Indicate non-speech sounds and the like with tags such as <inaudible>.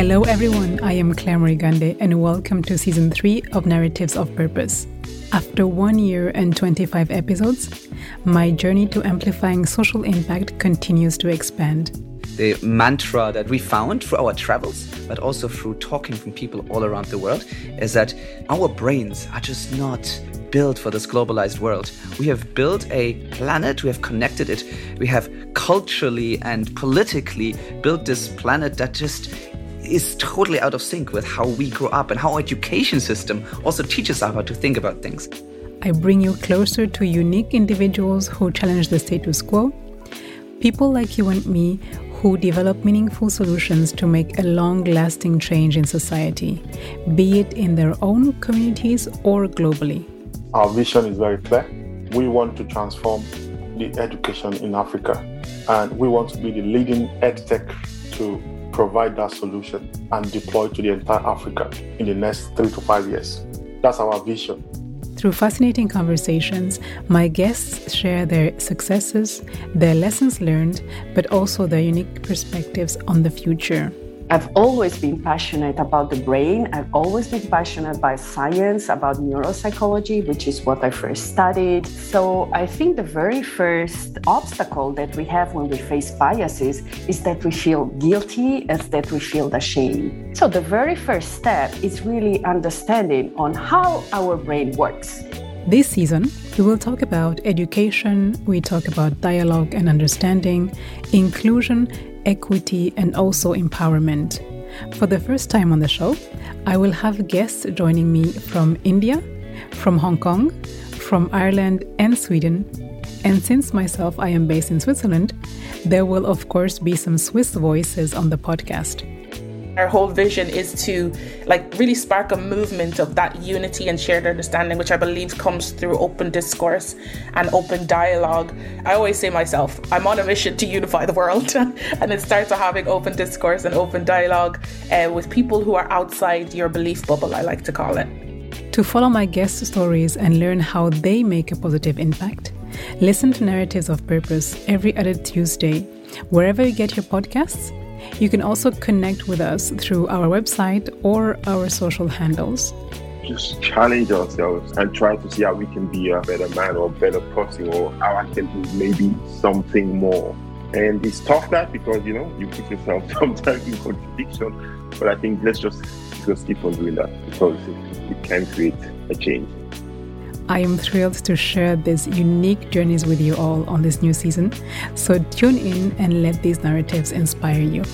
Hello, everyone. I am Claire Murigande, and welcome to season three of Narratives of Purpose. After one year and 25 episodes, my journey to amplifying social impact continues to expand. The mantra that we found through our travels, but also through talking from people all around the world, is that our brains are just not built for this globalized world. We have built a planet, we have connected it, we have culturally and politically built this planet that just is totally out of sync with how we grow up and how our education system also teaches us how to think about things. I bring you closer to unique individuals who challenge the status quo, people like you and me who develop meaningful solutions to make a long lasting change in society, be it in their own communities or globally. Our vision is very clear. We want to transform the education in Africa, and we want to be the leading edtech to provide that solution and deploy to the entire Africa in the next three to five years. That's our vision. Through fascinating conversations, my guests share their successes, their lessons learned, but also their unique perspectives on the future. I've always been passionate about the brain. I've always been passionate about science, about neuropsychology, which is what I first studied. So I think the very first obstacle that we have when we face biases is that we feel guilty and that we feel ashamed. So the very first step is really understanding on how our brain works. This season, we will talk about education, we talk about dialogue and understanding, inclusion, equity, and also empowerment. For the first time on the show, I will have guests joining me from India, from Hong Kong, from Ireland, and Sweden. And since myself I am based in Switzerland, there will of course be some Swiss voices on the podcast. Our whole vision is to like really spark a movement of that unity and shared understanding, which I believe comes through open discourse and open dialogue. I always say myself, I'm on a mission to unify the world, <laughs> and it starts with having open discourse and open dialogue uh, with people who are outside your belief bubble. I like to call it. To follow my guest stories and learn how they make a positive impact, listen to Narratives of Purpose every other Tuesday, wherever you get your podcasts you can also connect with us through our website or our social handles. Just challenge ourselves and try to see how we can be a better man or a better person or how I can do maybe something more. And it's tough that because you know you put yourself <laughs> sometimes in contradiction. But I think let's just just keep on doing that because it, it can create a change. I am thrilled to share these unique journeys with you all on this new season. So tune in and let these narratives inspire you.